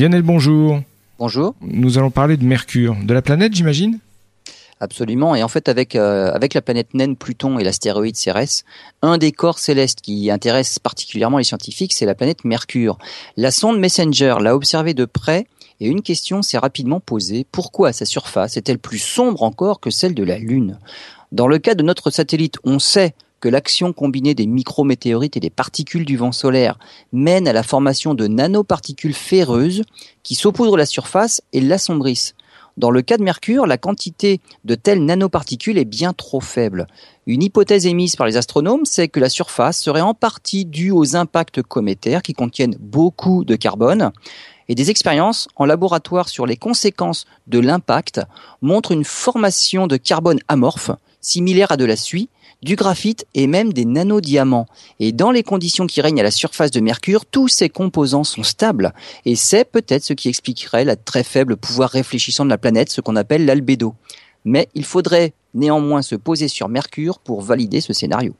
Lionel, bonjour. Bonjour. Nous allons parler de Mercure, de la planète, j'imagine Absolument. Et en fait, avec euh, avec la planète naine Pluton et l'astéroïde Cérès, un des corps célestes qui intéresse particulièrement les scientifiques, c'est la planète Mercure. La sonde Messenger l'a observé de près et une question s'est rapidement posée pourquoi sa surface est-elle plus sombre encore que celle de la Lune? Dans le cas de notre satellite, on sait que l'action combinée des micrométéorites et des particules du vent solaire mène à la formation de nanoparticules ferreuses qui saupoudrent la surface et l'assombrissent. Dans le cas de Mercure, la quantité de telles nanoparticules est bien trop faible. Une hypothèse émise par les astronomes, c'est que la surface serait en partie due aux impacts cométaires qui contiennent beaucoup de carbone. Et des expériences en laboratoire sur les conséquences de l'impact montrent une formation de carbone amorphe, similaire à de la suie, du graphite et même des nanodiamants. Et dans les conditions qui règnent à la surface de Mercure, tous ces composants sont stables. Et c'est peut-être ce qui expliquerait la très faible pouvoir réfléchissant de la planète, ce qu'on appelle l'albédo. Mais il faudrait néanmoins se poser sur Mercure pour valider ce scénario.